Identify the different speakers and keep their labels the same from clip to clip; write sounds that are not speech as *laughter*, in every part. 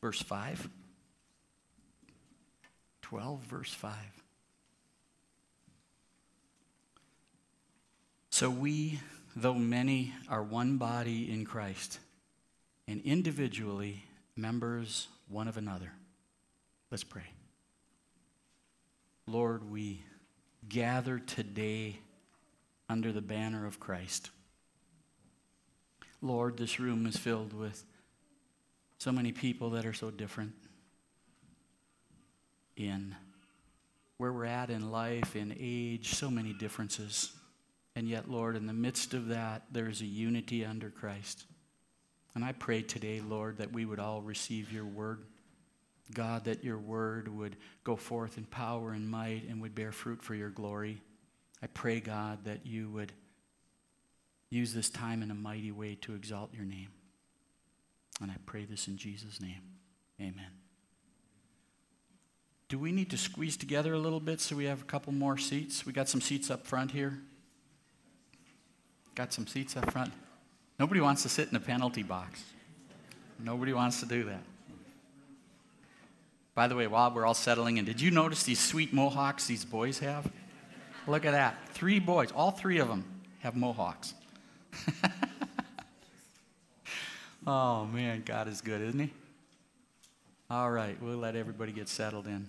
Speaker 1: verse 5. 12, verse 5. So we, though many, are one body in Christ, and individually members one of another. Let's pray. Lord, we gather today under the banner of Christ. Lord, this room is filled with so many people that are so different in where we're at in life, in age, so many differences. And yet, Lord, in the midst of that, there's a unity under Christ. And I pray today, Lord, that we would all receive your word. God, that your word would go forth in power and might and would bear fruit for your glory. I pray, God, that you would use this time in a mighty way to exalt your name. And I pray this in Jesus' name. Amen. Do we need to squeeze together a little bit so we have a couple more seats? We got some seats up front here. Got some seats up front. Nobody wants to sit in the penalty box. Nobody wants to do that. By the way, while we're all settling in, did you notice these sweet mohawks these boys have? Look at that. Three boys, all three of them have mohawks. *laughs* oh, man, God is good, isn't He? All right, we'll let everybody get settled in.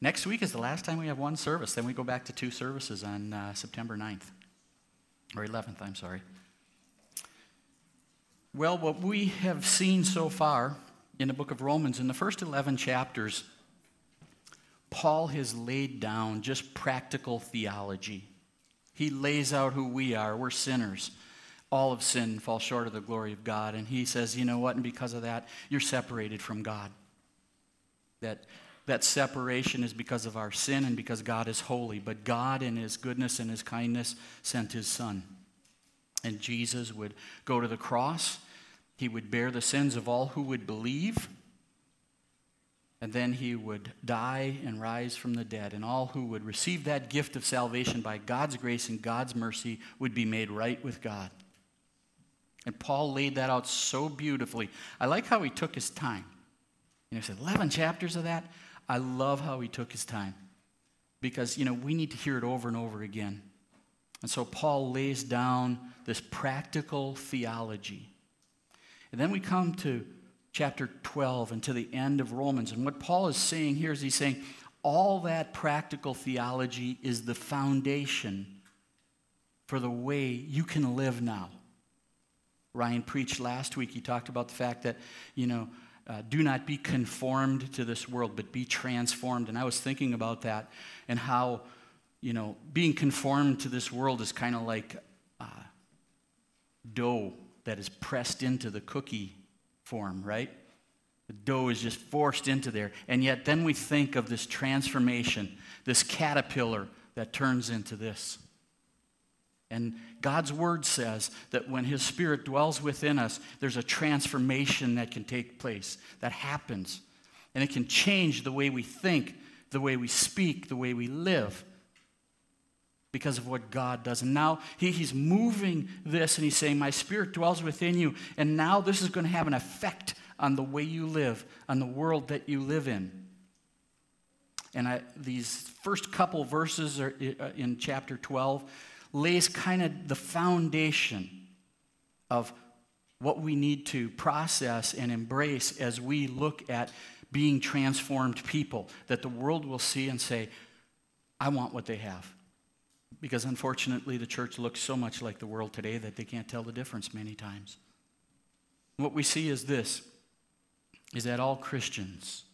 Speaker 1: Next week is the last time we have one service. Then we go back to two services on uh, September 9th, or 11th, I'm sorry. Well, what we have seen so far in the book of Romans, in the first 11 chapters, Paul has laid down just practical theology. He lays out who we are. We're sinners. All of sin fall short of the glory of God. And he says, you know what? And because of that, you're separated from God. That that separation is because of our sin and because God is holy. But God, in His goodness and His kindness, sent His Son. And Jesus would go to the cross, He would bear the sins of all who would believe, and then He would die and rise from the dead. And all who would receive that gift of salvation by God's grace and God's mercy would be made right with God. And Paul laid that out so beautifully. I like how he took his time. You know, he said, 11 chapters of that? I love how he took his time because, you know, we need to hear it over and over again. And so Paul lays down this practical theology. And then we come to chapter 12 and to the end of Romans. And what Paul is saying here is he's saying all that practical theology is the foundation for the way you can live now. Ryan preached last week. He talked about the fact that, you know, uh, do not be conformed to this world, but be transformed. And I was thinking about that and how, you know, being conformed to this world is kind of like uh, dough that is pressed into the cookie form, right? The dough is just forced into there. And yet, then we think of this transformation, this caterpillar that turns into this. And God's word says that when His Spirit dwells within us, there's a transformation that can take place, that happens. And it can change the way we think, the way we speak, the way we live because of what God does. And now he, He's moving this and He's saying, My Spirit dwells within you. And now this is going to have an effect on the way you live, on the world that you live in. And I, these first couple verses are uh, in chapter 12 lays kind of the foundation of what we need to process and embrace as we look at being transformed people that the world will see and say, I want what they have. Because unfortunately, the church looks so much like the world today that they can't tell the difference many times. What we see is this is that all Christians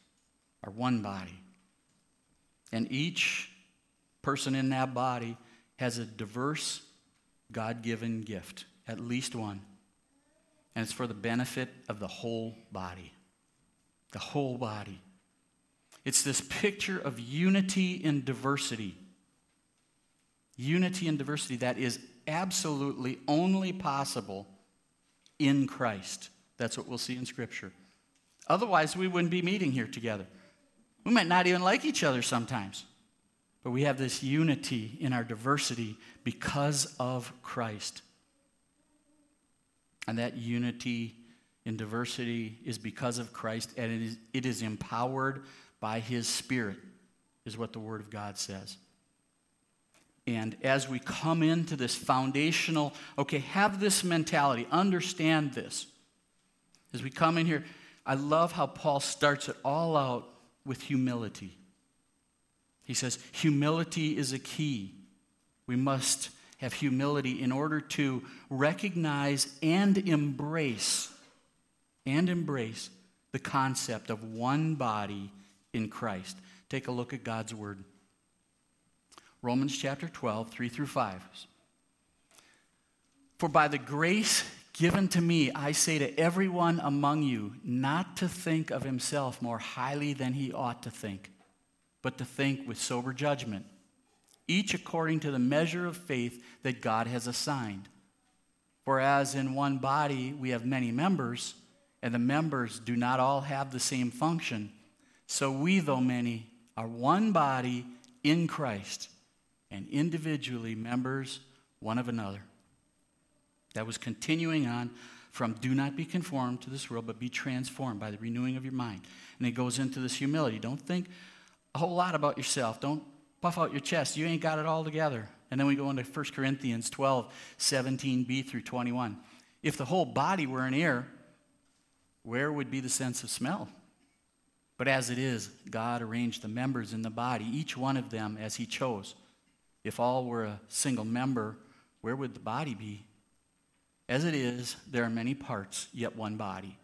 Speaker 1: are one body. And each person in that body has a diverse God given gift, at least one. And it's for the benefit of the whole body. The whole body. It's this picture of unity in diversity. Unity and diversity that is absolutely only possible in Christ. That's what we'll see in Scripture. Otherwise, we wouldn't be meeting here together. We might not even like each other sometimes. But we have this unity in our diversity because of Christ. And that unity in diversity is because of Christ, and it is, it is empowered by His Spirit, is what the Word of God says. And as we come into this foundational, okay, have this mentality, understand this. As we come in here, I love how Paul starts it all out with humility. He says, humility is a key. We must have humility in order to recognize and embrace and embrace the concept of one body in Christ. Take a look at God's word. Romans chapter 12, 3 through 5. For by the grace given to me, I say to everyone among you not to think of himself more highly than he ought to think, but to think with sober judgment, each according to the measure of faith that God has assigned. For as in one body we have many members, and the members do not all have the same function, so we, though many, are one body in Christ and individually members one of another. That was continuing on from do not be conformed to this world, but be transformed by the renewing of your mind. And it goes into this humility. Don't think a whole lot about yourself. Don't puff out your chest. You ain't got it all together. And then we go into 1 Corinthians 12, 17b through 21. If the whole body were an ear, where would be the sense of smell? But as it is, God arranged the members in the body, each one of them as He chose. If all were a single member, where would the body be? As it is, there are many parts, yet one body.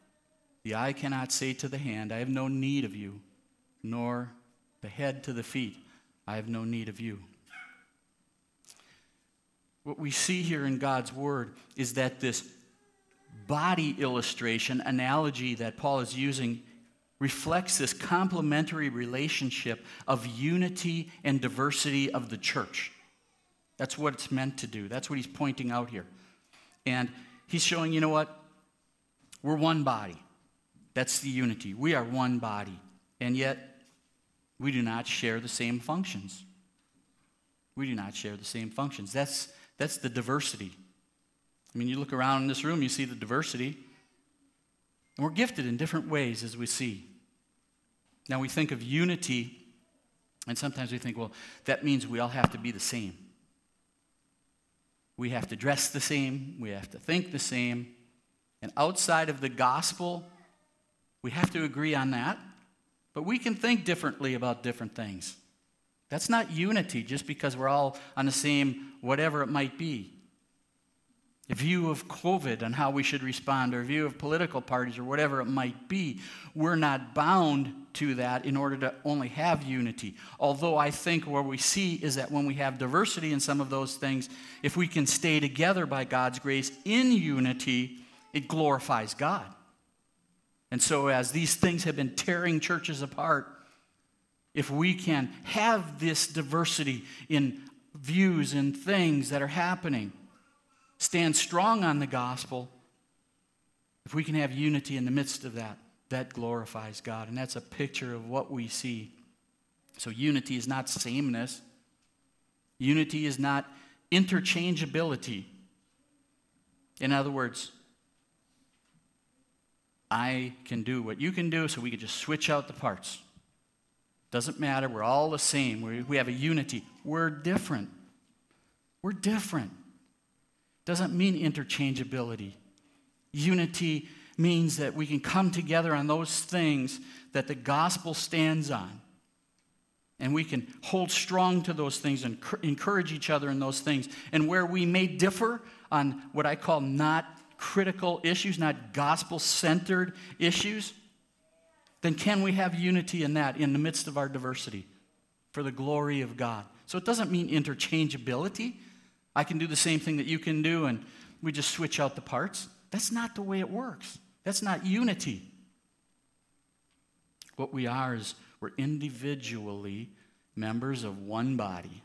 Speaker 1: The eye cannot say to the hand, I have no need of you, nor the head to the feet, I have no need of you. What we see here in God's Word is that this body illustration, analogy that Paul is using, reflects this complementary relationship of unity and diversity of the church. That's what it's meant to do. That's what he's pointing out here. And he's showing, you know what? We're one body. That's the unity. We are one body. And yet, we do not share the same functions. We do not share the same functions. That's, that's the diversity. I mean, you look around in this room, you see the diversity. And we're gifted in different ways as we see. Now, we think of unity, and sometimes we think, well, that means we all have to be the same. We have to dress the same, we have to think the same. And outside of the gospel, we have to agree on that. But we can think differently about different things. That's not unity just because we're all on the same whatever it might be a view of COVID and how we should respond, or a view of political parties, or whatever it might be. We're not bound to that in order to only have unity. Although I think what we see is that when we have diversity in some of those things, if we can stay together by God's grace in unity, it glorifies God. And so, as these things have been tearing churches apart, if we can have this diversity in views and things that are happening, stand strong on the gospel, if we can have unity in the midst of that, that glorifies God. And that's a picture of what we see. So, unity is not sameness, unity is not interchangeability. In other words, I can do what you can do, so we can just switch out the parts. Doesn't matter. We're all the same. We, we have a unity. We're different. We're different doesn't mean interchangeability. Unity means that we can come together on those things that the gospel stands on. And we can hold strong to those things and encourage each other in those things. And where we may differ on what I call not critical issues, not gospel centered issues, then can we have unity in that in the midst of our diversity for the glory of God? So it doesn't mean interchangeability. I can do the same thing that you can do, and we just switch out the parts. That's not the way it works. That's not unity. What we are is we're individually members of one body.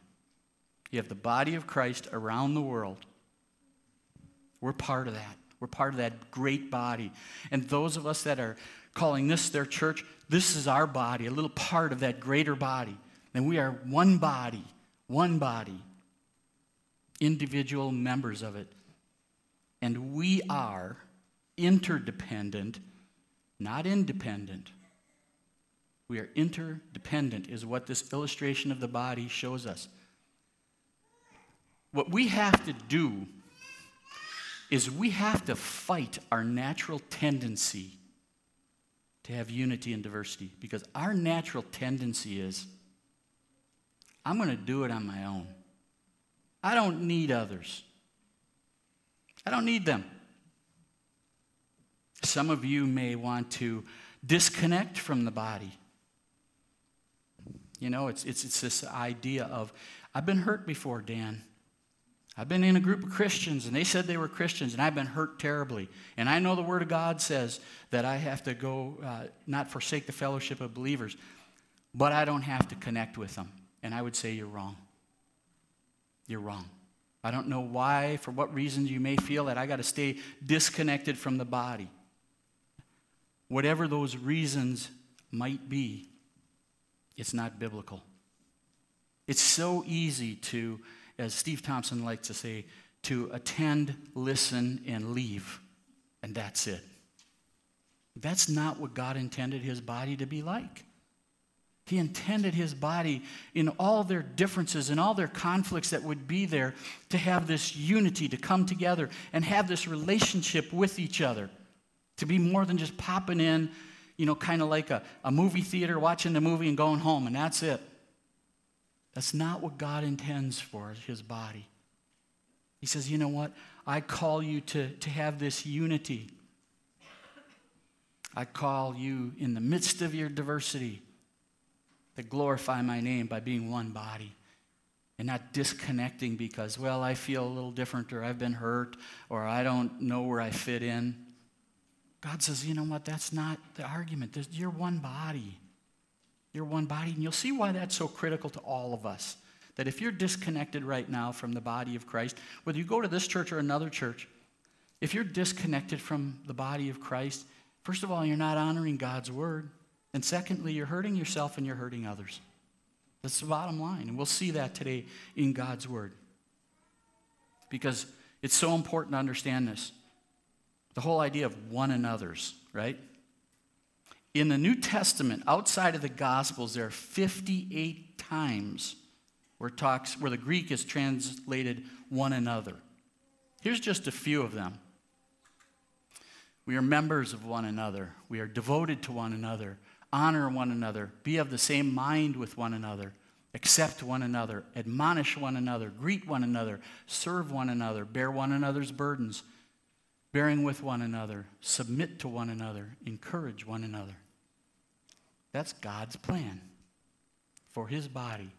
Speaker 1: You have the body of Christ around the world. We're part of that. We're part of that great body. And those of us that are calling this their church, this is our body, a little part of that greater body. And we are one body, one body individual members of it. And we are interdependent, not independent. We are interdependent, is what this illustration of the body shows us. What we have to do is we have to fight our natural tendency to have unity and diversity because our natural tendency is I'm going to do it on my own. I don't need others. I don't need them. Some of you may want to disconnect from the body. You know, it's, it's, it's this idea of, I've been hurt before, Dan. I've been in a group of Christians and they said they were Christians and I've been hurt terribly. And I know the Word of God says that I have to go, uh, not forsake the fellowship of believers, but I don't have to connect with them. And I would say you're wrong. You're wrong. I don't know why, for what reasons you may feel that I got to stay disconnected from the body. Whatever those reasons might be, it's not biblical. It's so easy to as Steve Thompson likes to say, to attend, listen, and leave. And that's it. That's not what God intended his body to be like. He intended his body in all their differences and all their conflicts that would be there to have this unity, to come together and have this relationship with each other, to be more than just popping in, you know, kind of like a, a movie theater, watching the movie and going home, and that's it. That's not what God intends for his body. He says, You know what? I call you to, to have this unity. I call you in the midst of your diversity to glorify my name by being one body and not disconnecting because, well, I feel a little different or I've been hurt or I don't know where I fit in. God says, you know what? That's not the argument. You're one body. You're one body. And you'll see why that's so critical to all of us. That if you're disconnected right now from the body of Christ, whether you go to this church or another church, if you're disconnected from the body of Christ, first of all, you're not honoring God's word. And secondly, you're hurting yourself and you're hurting others. That's the bottom line. And we'll see that today in God's word. Because it's so important to understand this. The whole idea of one another's, right? In the New Testament, outside of the Gospels, there are 58 times where, talks, where the Greek is translated one another. Here's just a few of them. We are members of one another. We are devoted to one another. Honor one another. Be of the same mind with one another. Accept one another. Admonish one another. Greet one another. Serve one another. Bear one another's burdens. Bearing with one another. Submit to one another. Encourage one another. That's God's plan for his body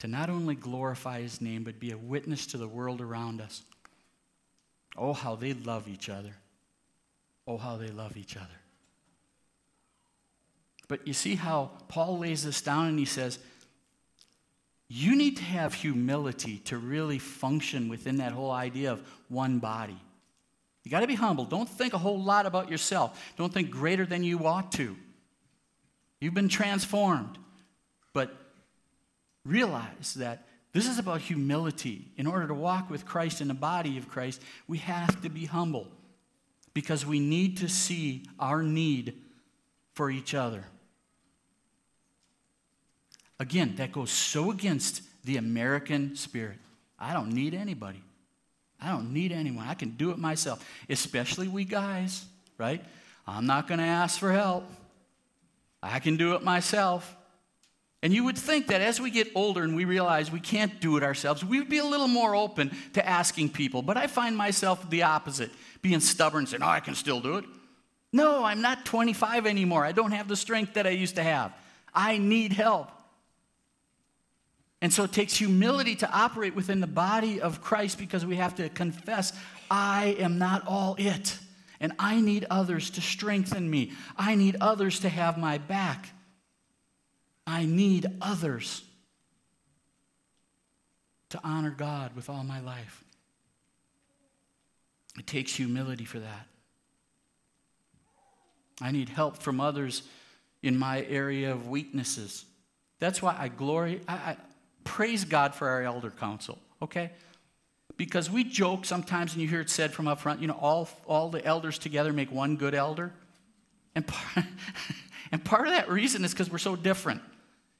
Speaker 1: to not only glorify his name, but be a witness to the world around us. Oh, how they love each other. Oh, how they love each other. But you see how Paul lays this down and he says, you need to have humility to really function within that whole idea of one body. You got to be humble. Don't think a whole lot about yourself. Don't think greater than you ought to. You've been transformed. But realize that this is about humility. In order to walk with Christ in the body of Christ, we have to be humble because we need to see our need for each other. Again, that goes so against the American spirit. I don't need anybody. I don't need anyone. I can do it myself, especially we guys, right? I'm not going to ask for help. I can do it myself. And you would think that as we get older and we realize we can't do it ourselves, we would be a little more open to asking people. But I find myself the opposite, being stubborn, saying, Oh, I can still do it. No, I'm not 25 anymore. I don't have the strength that I used to have. I need help. And so it takes humility to operate within the body of Christ because we have to confess, I am not all it. And I need others to strengthen me. I need others to have my back. I need others to honor God with all my life. It takes humility for that. I need help from others in my area of weaknesses. That's why I glory, I, I praise God for our elder council, okay? Because we joke sometimes, and you hear it said from up front, you know, all, all the elders together make one good elder. And part, *laughs* and part of that reason is because we're so different.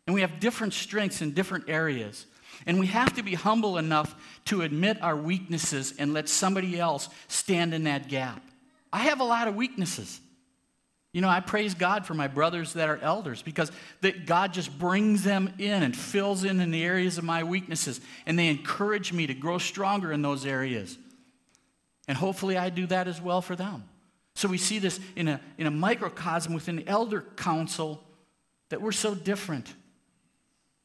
Speaker 1: And we have different strengths in different areas. And we have to be humble enough to admit our weaknesses and let somebody else stand in that gap. I have a lot of weaknesses. You know, I praise God for my brothers that are elders because that God just brings them in and fills in in the areas of my weaknesses, and they encourage me to grow stronger in those areas. And hopefully, I do that as well for them. So we see this in a, in a microcosm within the elder council that we're so different.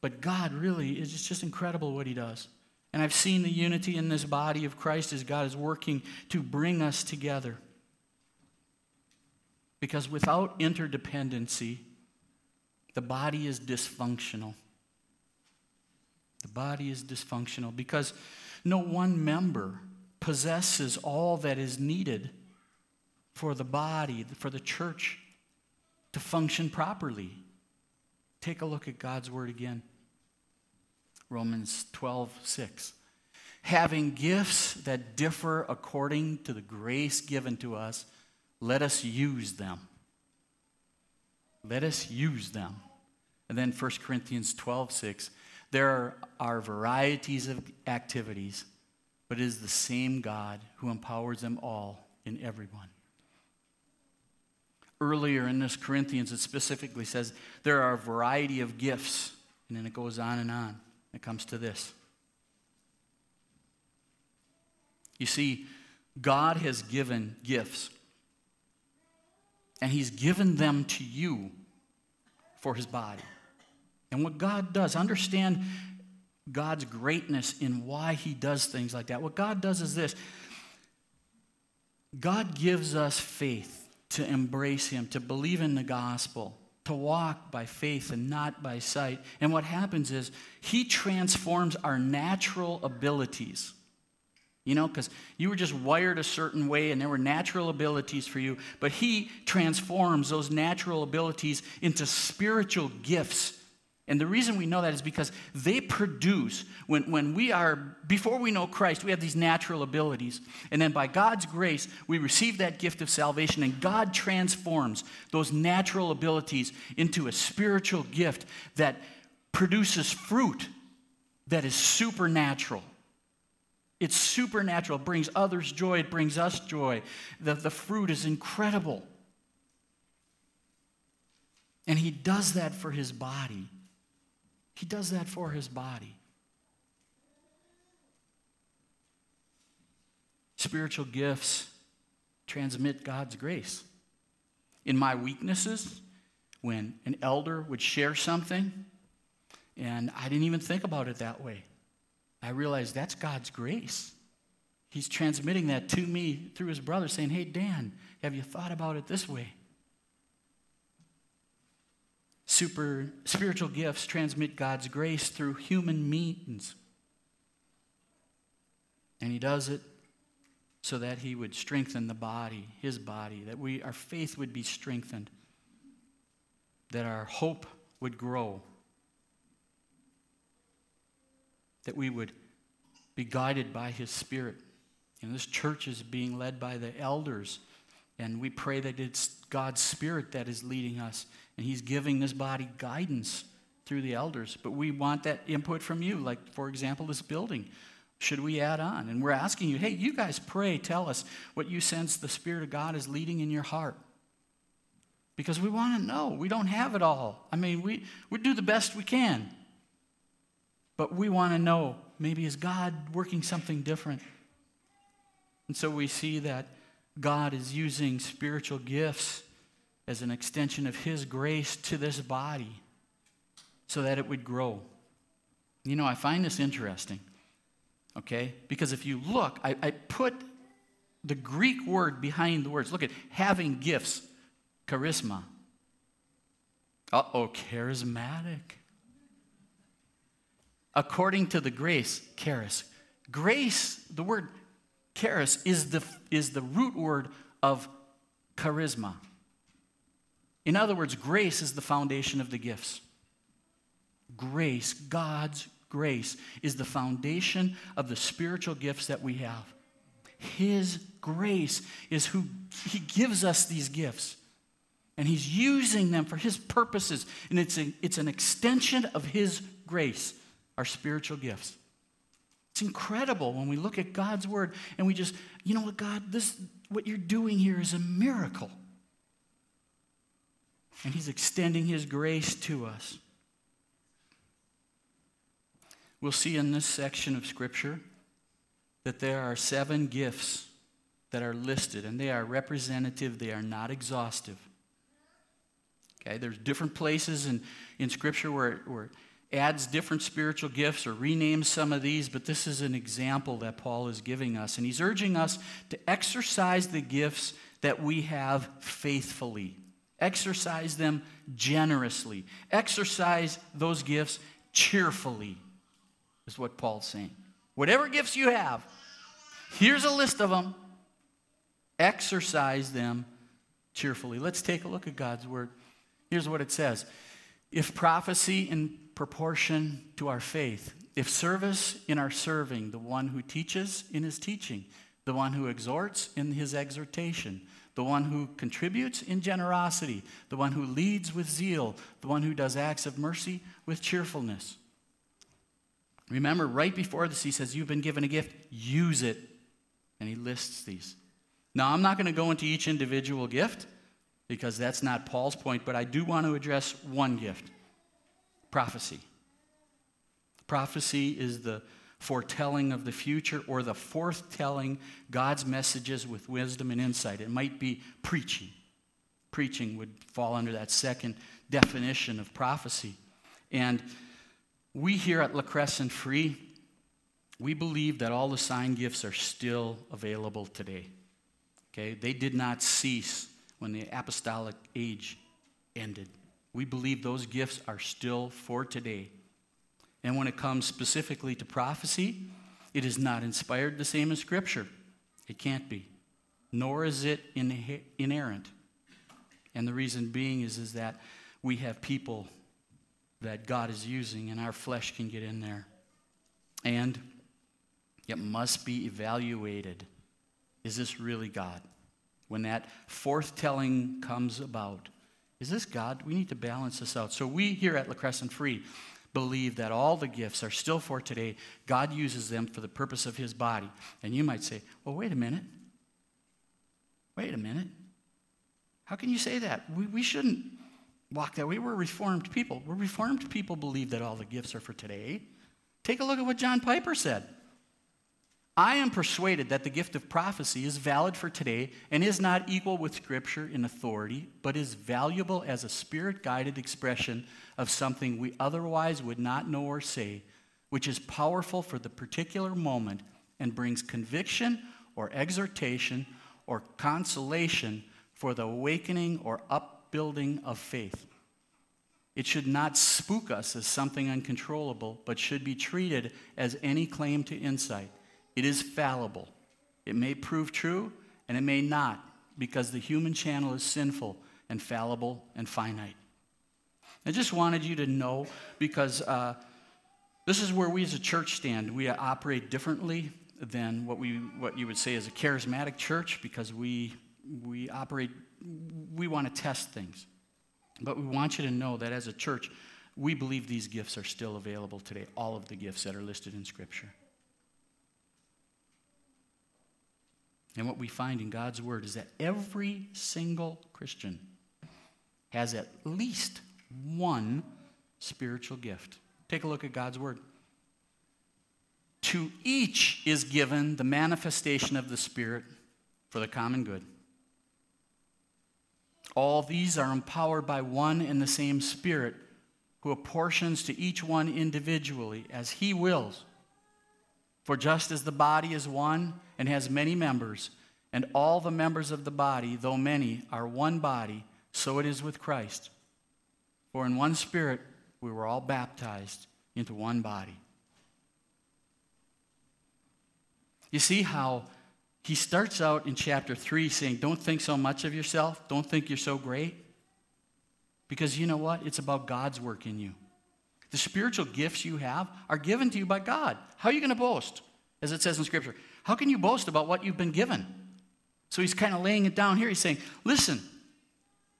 Speaker 1: But God really is just incredible what He does. And I've seen the unity in this body of Christ as God is working to bring us together. Because without interdependency, the body is dysfunctional. The body is dysfunctional because no one member possesses all that is needed for the body, for the church to function properly. Take a look at God's word again. Romans 12, 6. Having gifts that differ according to the grace given to us, let us use them. Let us use them. And then 1 Corinthians 12, 6. There are varieties of activities, but it is the same God who empowers them all in everyone. Earlier in this Corinthians, it specifically says there are a variety of gifts, and then it goes on and on. It comes to this. You see, God has given gifts and he's given them to you for his body. And what God does, understand God's greatness in why he does things like that. What God does is this God gives us faith to embrace him, to believe in the gospel, to walk by faith and not by sight. And what happens is he transforms our natural abilities you know, because you were just wired a certain way and there were natural abilities for you. But He transforms those natural abilities into spiritual gifts. And the reason we know that is because they produce, when, when we are, before we know Christ, we have these natural abilities. And then by God's grace, we receive that gift of salvation, and God transforms those natural abilities into a spiritual gift that produces fruit that is supernatural. It's supernatural. It brings others joy. It brings us joy. The, the fruit is incredible. And he does that for his body. He does that for his body. Spiritual gifts transmit God's grace. In my weaknesses, when an elder would share something, and I didn't even think about it that way. I realized that's God's grace. He's transmitting that to me through his brother, saying, Hey, Dan, have you thought about it this way? Super spiritual gifts transmit God's grace through human means. And he does it so that he would strengthen the body, his body, that we our faith would be strengthened, that our hope would grow that we would be guided by His Spirit. And this church is being led by the elders. And we pray that it's God's Spirit that is leading us. And He's giving this body guidance through the elders. But we want that input from you, like, for example, this building. Should we add on? And we're asking you, hey, you guys pray, tell us what you sense the Spirit of God is leading in your heart. Because we want to know. We don't have it all. I mean, we, we do the best we can. But we want to know maybe is God working something different? And so we see that God is using spiritual gifts as an extension of His grace to this body so that it would grow. You know, I find this interesting, okay? Because if you look, I, I put the Greek word behind the words. Look at having gifts, charisma. Uh oh, charismatic according to the grace, charis. Grace, the word charis, is the, is the root word of charisma. In other words, grace is the foundation of the gifts. Grace, God's grace is the foundation of the spiritual gifts that we have. His grace is who He gives us these gifts. And He's using them for His purposes. And it's, a, it's an extension of His grace, our spiritual gifts. It's incredible when we look at God's word and we just, you know what, God, this what you're doing here is a miracle. And He's extending His grace to us. We'll see in this section of Scripture that there are seven gifts that are listed, and they are representative, they are not exhaustive. Okay, there's different places in, in Scripture where, where adds different spiritual gifts or renames some of these, but this is an example that Paul is giving us. And he's urging us to exercise the gifts that we have faithfully, exercise them generously, exercise those gifts cheerfully, is what Paul's saying. Whatever gifts you have, here's a list of them. Exercise them cheerfully. Let's take a look at God's word. Here's what it says If prophecy in proportion to our faith. If service in our serving, the one who teaches in his teaching, the one who exhorts in his exhortation, the one who contributes in generosity, the one who leads with zeal, the one who does acts of mercy with cheerfulness. Remember, right before this, he says, You've been given a gift, use it. And he lists these. Now, I'm not going to go into each individual gift because that's not Paul's point, but I do want to address one gift prophecy. Prophecy is the foretelling of the future or the forthtelling God's messages with wisdom and insight. It might be preaching. Preaching would fall under that second definition of prophecy. And we here at La Crescent Free, we believe that all the sign gifts are still available today. Okay? They did not cease when the apostolic age ended. We believe those gifts are still for today. And when it comes specifically to prophecy, it is not inspired the same as Scripture. It can't be. Nor is it inerrant. And the reason being is, is that we have people that God is using, and our flesh can get in there. And it must be evaluated. Is this really God? When that forthtelling comes about, is this God? We need to balance this out. So we here at La Crescent Free believe that all the gifts are still for today. God uses them for the purpose of his body. And you might say, well, wait a minute. Wait a minute. How can you say that? We, we shouldn't walk that way. We're reformed people. We're reformed people believe that all the gifts are for today. Take a look at what John Piper said. I am persuaded that the gift of prophecy is valid for today and is not equal with Scripture in authority, but is valuable as a spirit guided expression of something we otherwise would not know or say, which is powerful for the particular moment and brings conviction or exhortation or consolation for the awakening or upbuilding of faith. It should not spook us as something uncontrollable, but should be treated as any claim to insight. It is fallible. It may prove true and it may not because the human channel is sinful and fallible and finite. I just wanted you to know because uh, this is where we as a church stand. We operate differently than what, we, what you would say is a charismatic church because we, we operate, we want to test things. But we want you to know that as a church, we believe these gifts are still available today, all of the gifts that are listed in Scripture. And what we find in God's Word is that every single Christian has at least one spiritual gift. Take a look at God's Word. To each is given the manifestation of the Spirit for the common good. All these are empowered by one and the same Spirit who apportions to each one individually as he wills. For just as the body is one and has many members, and all the members of the body, though many, are one body, so it is with Christ. For in one spirit we were all baptized into one body. You see how he starts out in chapter 3 saying, Don't think so much of yourself, don't think you're so great. Because you know what? It's about God's work in you. The spiritual gifts you have are given to you by God. How are you going to boast? As it says in Scripture, how can you boast about what you've been given? So he's kind of laying it down here. He's saying, listen,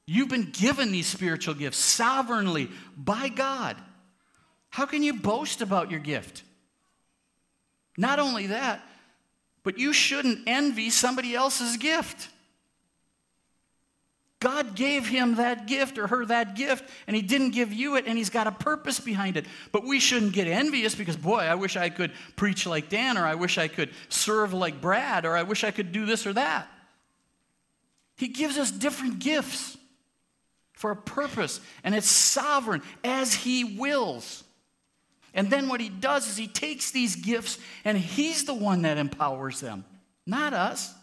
Speaker 1: you've been given these spiritual gifts sovereignly by God. How can you boast about your gift? Not only that, but you shouldn't envy somebody else's gift. God gave him that gift or her that gift, and he didn't give you it, and he's got a purpose behind it. But we shouldn't get envious because, boy, I wish I could preach like Dan, or I wish I could serve like Brad, or I wish I could do this or that. He gives us different gifts for a purpose, and it's sovereign as he wills. And then what he does is he takes these gifts, and he's the one that empowers them, not us.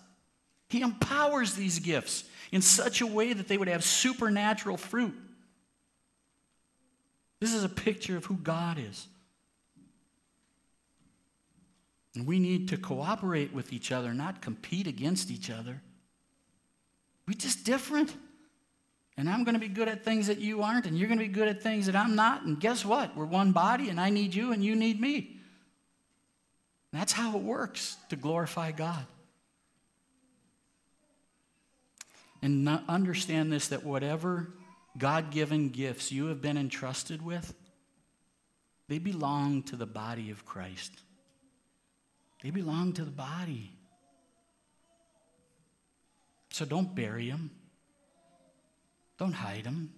Speaker 1: He empowers these gifts in such a way that they would have supernatural fruit. This is a picture of who God is. And we need to cooperate with each other, not compete against each other. We're just different. And I'm going to be good at things that you aren't, and you're going to be good at things that I'm not. And guess what? We're one body, and I need you, and you need me. That's how it works to glorify God. And understand this that whatever God given gifts you have been entrusted with, they belong to the body of Christ. They belong to the body. So don't bury them, don't hide them,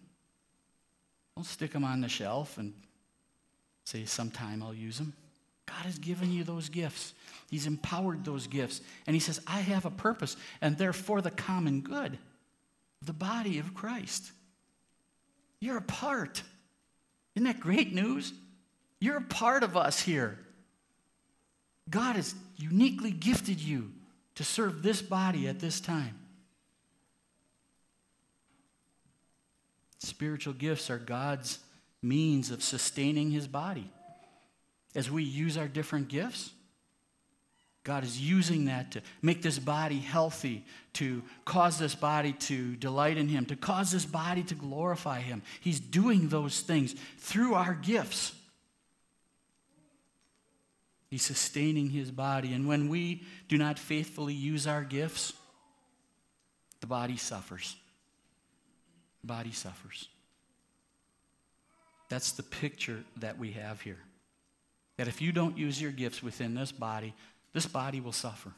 Speaker 1: don't stick them on the shelf and say, sometime I'll use them. God has given you those gifts. He's empowered those gifts. And He says, I have a purpose, and they're for the common good the body of Christ. You're a part. Isn't that great news? You're a part of us here. God has uniquely gifted you to serve this body at this time. Spiritual gifts are God's means of sustaining his body. As we use our different gifts, God is using that to make this body healthy, to cause this body to delight in Him, to cause this body to glorify Him. He's doing those things through our gifts. He's sustaining His body. And when we do not faithfully use our gifts, the body suffers. The body suffers. That's the picture that we have here. That if you don't use your gifts within this body, this body will suffer.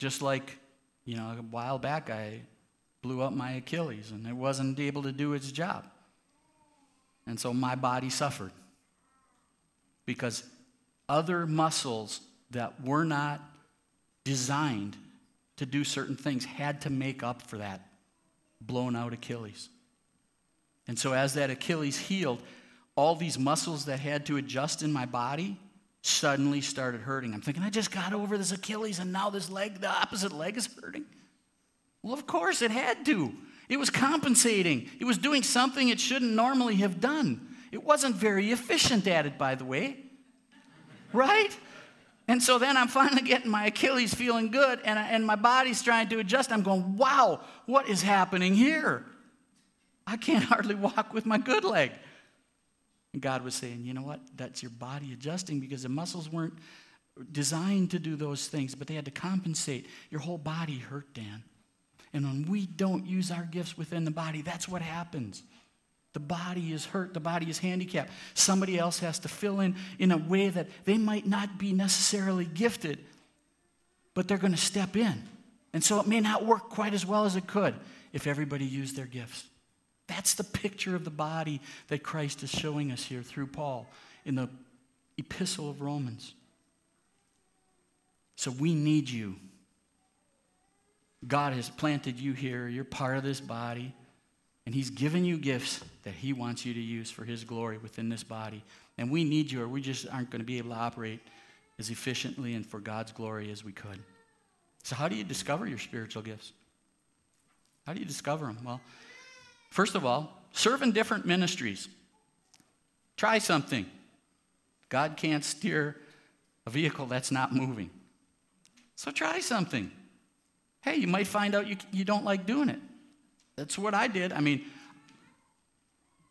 Speaker 1: Just like, you know, a while back I blew up my Achilles and it wasn't able to do its job. And so my body suffered because other muscles that were not designed to do certain things had to make up for that blown out Achilles. And so as that Achilles healed, all these muscles that had to adjust in my body suddenly started hurting. I'm thinking, I just got over this Achilles and now this leg, the opposite leg is hurting. Well, of course, it had to. It was compensating, it was doing something it shouldn't normally have done. It wasn't very efficient at it, by the way. Right? And so then I'm finally getting my Achilles feeling good, and, and my body's trying to adjust. I'm going, wow, what is happening here? I can't *laughs* hardly walk with my good leg. And God was saying, you know what? That's your body adjusting because the muscles weren't designed to do those things, but they had to compensate. Your whole body hurt, Dan. And when we don't use our gifts within the body, that's what happens. The body is hurt, the body is handicapped. Somebody else has to fill in in a way that they might not be necessarily gifted, but they're going to step in. And so it may not work quite as well as it could if everybody used their gifts. That's the picture of the body that Christ is showing us here through Paul in the epistle of Romans. So we need you. God has planted you here. You're part of this body. And He's given you gifts that He wants you to use for His glory within this body. And we need you, or we just aren't going to be able to operate as efficiently and for God's glory as we could. So, how do you discover your spiritual gifts? How do you discover them? Well, First of all, serve in different ministries. Try something. God can't steer a vehicle that's not moving. So try something. Hey, you might find out you, you don't like doing it. That's what I did. I mean,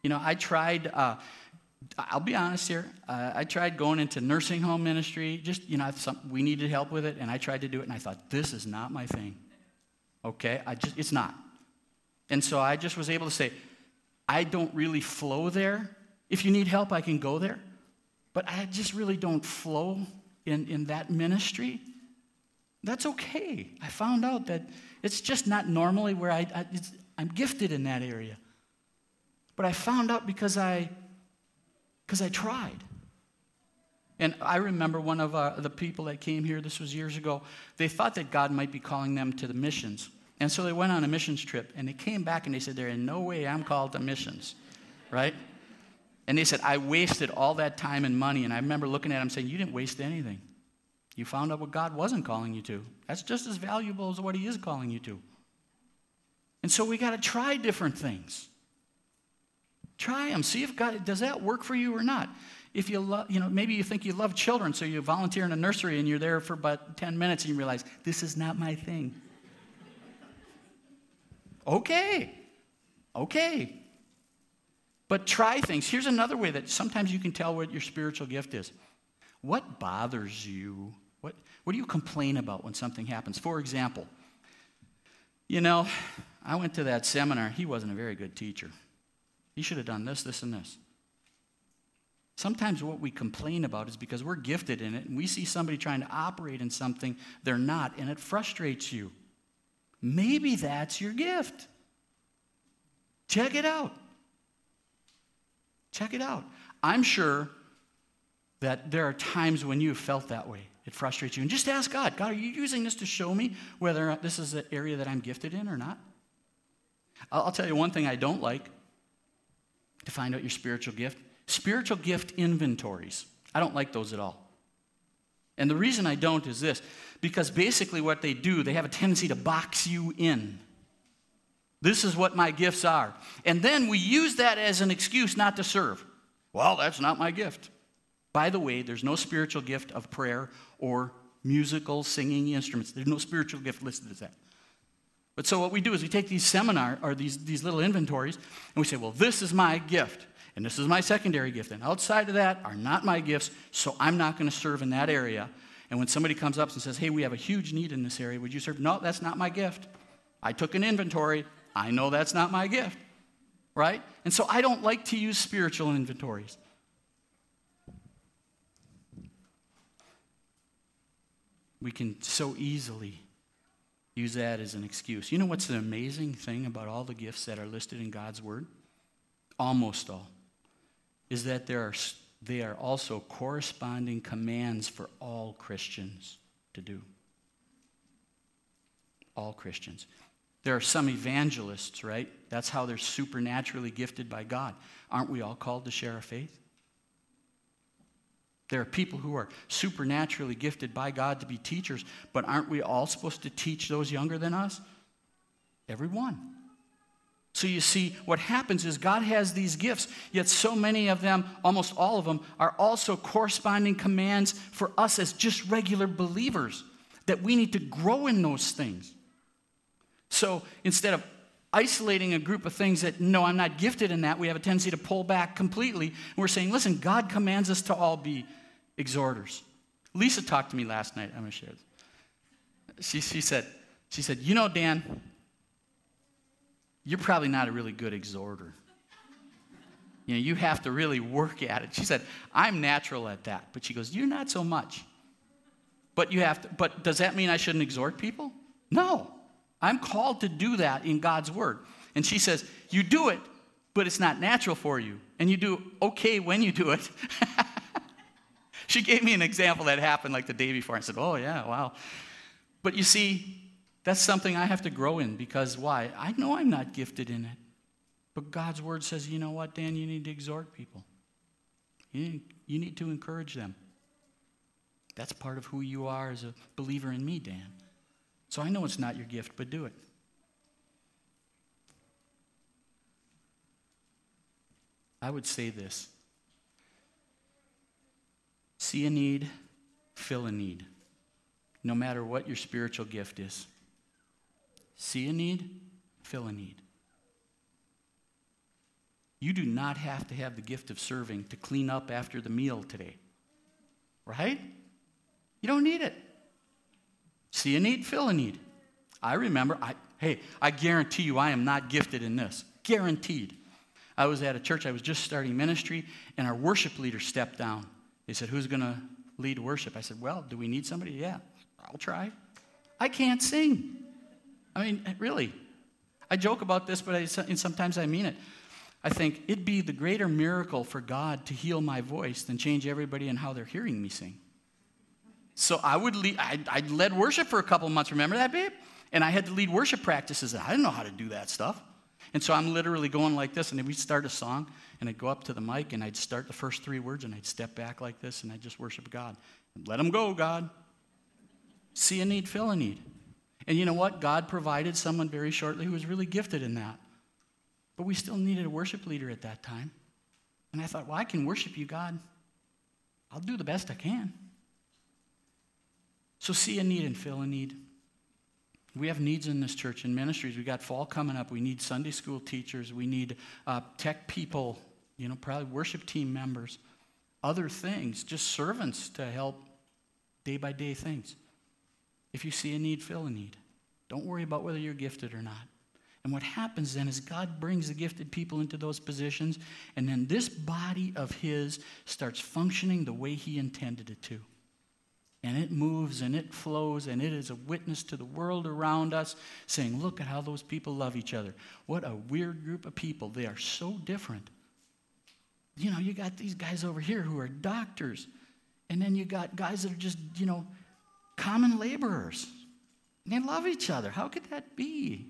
Speaker 1: You know, I tried, uh, I'll be honest here, uh, I tried going into nursing home ministry. Just, you know, some, we needed help with it, and I tried to do it, and I thought, this is not my thing. Okay? I just, it's not. And so I just was able to say, I don't really flow there. If you need help, I can go there. But I just really don't flow in, in that ministry. That's okay. I found out that it's just not normally where I, I I'm gifted in that area. But I found out because I because I tried. And I remember one of uh, the people that came here, this was years ago, they thought that God might be calling them to the missions. And so they went on a missions trip and they came back and they said, There in no way I'm called to missions, right? And they said, I wasted all that time and money. And I remember looking at them saying, You didn't waste anything. You found out what God wasn't calling you to. That's just as valuable as what He is calling you to. And so we got to try different things. Try them. See if God, does that work for you or not? If you love, you know, maybe you think you love children, so you volunteer in a nursery and you're there for about 10 minutes and you realize, this is not my thing. Okay. Okay. But try things. Here's another way that sometimes you can tell what your spiritual gift is. What bothers you? What, what do you complain about when something happens? For example, you know, I went to that seminar. He wasn't a very good teacher. He should have done this, this, and this. Sometimes what we complain about is because we're gifted in it and we see somebody trying to operate in something they're not, and it frustrates you. Maybe that's your gift. Check it out. Check it out. I'm sure that there are times when you've felt that way. It frustrates you. And just ask God God, are you using this to show me whether or not this is an area that I'm gifted in or not? I'll tell you one thing I don't like to find out your spiritual gift spiritual gift inventories. I don't like those at all. And the reason I don't is this because basically what they do, they have a tendency to box you in. This is what my gifts are. And then we use that as an excuse not to serve. Well, that's not my gift. By the way, there's no spiritual gift of prayer or musical singing instruments. There's no spiritual gift listed as that. But so what we do is we take these seminar or these, these little inventories and we say, well, this is my gift. And this is my secondary gift. And outside of that are not my gifts, so I'm not going to serve in that area. And when somebody comes up and says, hey, we have a huge need in this area, would you serve? No, that's not my gift. I took an inventory. I know that's not my gift. Right? And so I don't like to use spiritual inventories. We can so easily use that as an excuse. You know what's the amazing thing about all the gifts that are listed in God's Word? Almost all. Is that there are, they are also corresponding commands for all Christians to do. All Christians. There are some evangelists, right? That's how they're supernaturally gifted by God. Aren't we all called to share our faith? There are people who are supernaturally gifted by God to be teachers, but aren't we all supposed to teach those younger than us? Everyone. So you see, what happens is God has these gifts, yet so many of them, almost all of them, are also corresponding commands for us as just regular believers that we need to grow in those things. So instead of isolating a group of things that, no, I'm not gifted in that, we have a tendency to pull back completely. And we're saying, listen, God commands us to all be exhorters. Lisa talked to me last night. I'm going to share this. She, she, said, she said, You know, Dan, you're probably not a really good exhorter. You know, you have to really work at it. She said, I'm natural at that. But she goes, You're not so much. But you have to, but does that mean I shouldn't exhort people? No. I'm called to do that in God's word. And she says, You do it, but it's not natural for you. And you do okay when you do it. *laughs* She gave me an example that happened like the day before. I said, Oh, yeah, wow. But you see, that's something I have to grow in because why? I know I'm not gifted in it. But God's word says, you know what, Dan, you need to exhort people, you need, to encourage them. That's part of who you are as a believer in me, Dan. So I know it's not your gift, but do it. I would say this See a need, fill a need. No matter what your spiritual gift is. See a need, fill a need. You do not have to have the gift of serving to clean up after the meal today. Right? You don't need it. See a need, fill a need. I remember, I, hey, I guarantee you I am not gifted in this. Guaranteed. I was at a church, I was just starting ministry, and our worship leader stepped down. They said, Who's going to lead worship? I said, Well, do we need somebody? Yeah, I'll try. I can't sing. I mean, eh, really. I joke about this, but I, and sometimes I mean it. I think it'd be the greater miracle for God to heal my voice than change everybody and how they're hearing me sing. So I would lead, I, I led worship for a couple months. Remember that, babe? And I had to lead worship practices. I didn't know how to do that stuff. And so I'm literally going like this, and then we'd start a song, and I'd go up to the mic, and I'd start the first three words, and I'd step back like this, and I'd just worship God. Let them go, God. See a need, fill a need. And you know what? God provided someone very shortly who was really gifted in that. But we still needed a worship leader at that time. And I thought, well, I can worship you, God. I'll do the best I can. So see a need and fill a need. We have needs in this church and ministries. We got fall coming up. We need Sunday school teachers. We need uh, tech people, you know, probably worship team members, other things, just servants to help day by day things. If you see a need, fill a need. Don't worry about whether you're gifted or not. And what happens then is God brings the gifted people into those positions, and then this body of His starts functioning the way He intended it to and it moves and it flows and it is a witness to the world around us saying, Look at how those people love each other. What a weird group of people. They are so different. You know, you got these guys over here who are doctors, and then you got guys that are just, you know, common laborers. They love each other. How could that be?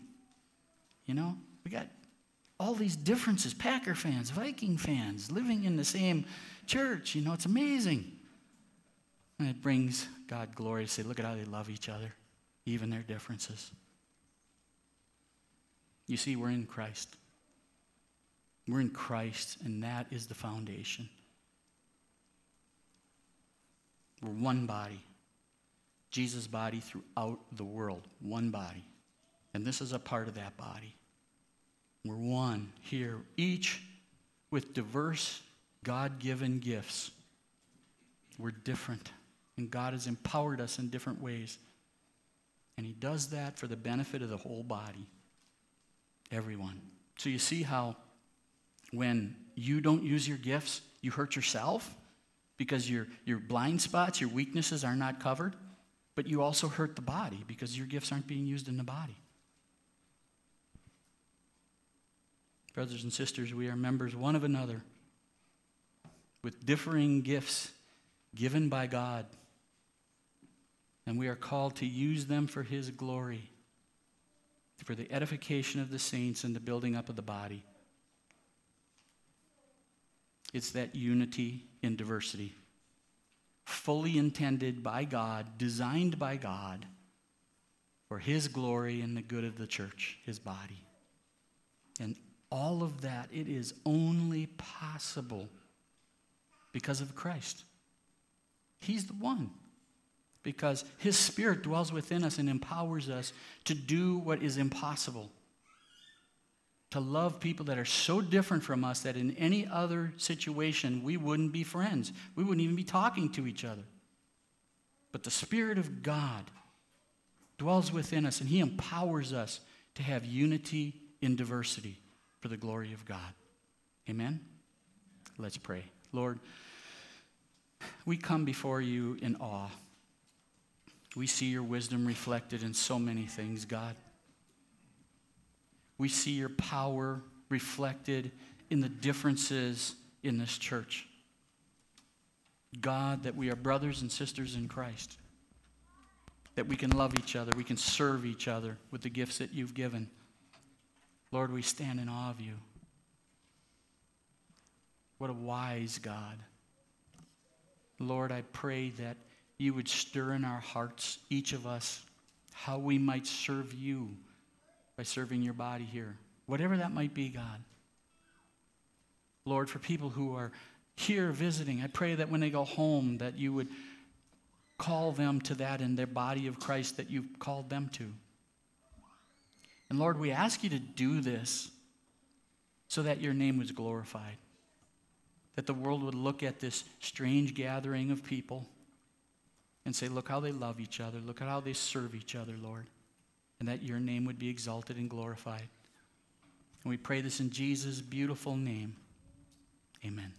Speaker 1: You know, we got all these differences Packer fans, Viking fans, living in the same church. You know, it's amazing. And it brings God glory to say, look at how they love each other, even their differences. You see, we're in Christ. We're in Christ, and that is the foundation. We're one body. Jesus' body throughout the world. One body. And this is a part of that body. We're one here, each with diverse God given gifts. We're different. And God has empowered us in different ways. And He does that for the benefit of the whole body, everyone. So you see how when you don't use your gifts, you hurt yourself because your, your blind spots, your weaknesses are not covered, but you also hurt the body because your gifts aren't being used in the body. Brothers and sisters, we are members one of another with differing gifts given by God and we are called to use them for His glory, for the edification of the saints and the building up of the body. It's that unity in diversity, fully intended by God, designed by God for His glory and the good of the church, His body. And all of that, it is only possible because of Christ. He's the one because His Spirit dwells within us and empowers us to do what is impossible. To love people that are so different from us that in any other situation we wouldn't be friends. We wouldn't even be talking to each other. But the Spirit of God dwells within us and He empowers us to have unity in diversity for the glory of God. Amen? Let's pray. Lord, we come before you in awe. We see your wisdom reflected in so many things, God. We see your power reflected in the differences in this church. God, that we are brothers and sisters in Christ, that we can love each other, we can serve each other with the gifts that you've given. Lord, we stand in awe of you. What a wise God. Lord, I pray that you would stir in our hearts, each of us, how we might serve you by serving your body here. Whatever that might be, God. Lord, for people who are here visiting, I pray that when they go home, that you would call them to that in their body of Christ that you've called them to. And Lord, we ask you to do this so that your name was glorified. That the world would look at this strange gathering of people and say, Look how they love each other. Look at how they serve each other, Lord. And that your name would be exalted and glorified. And we pray this in Jesus' beautiful name. Amen.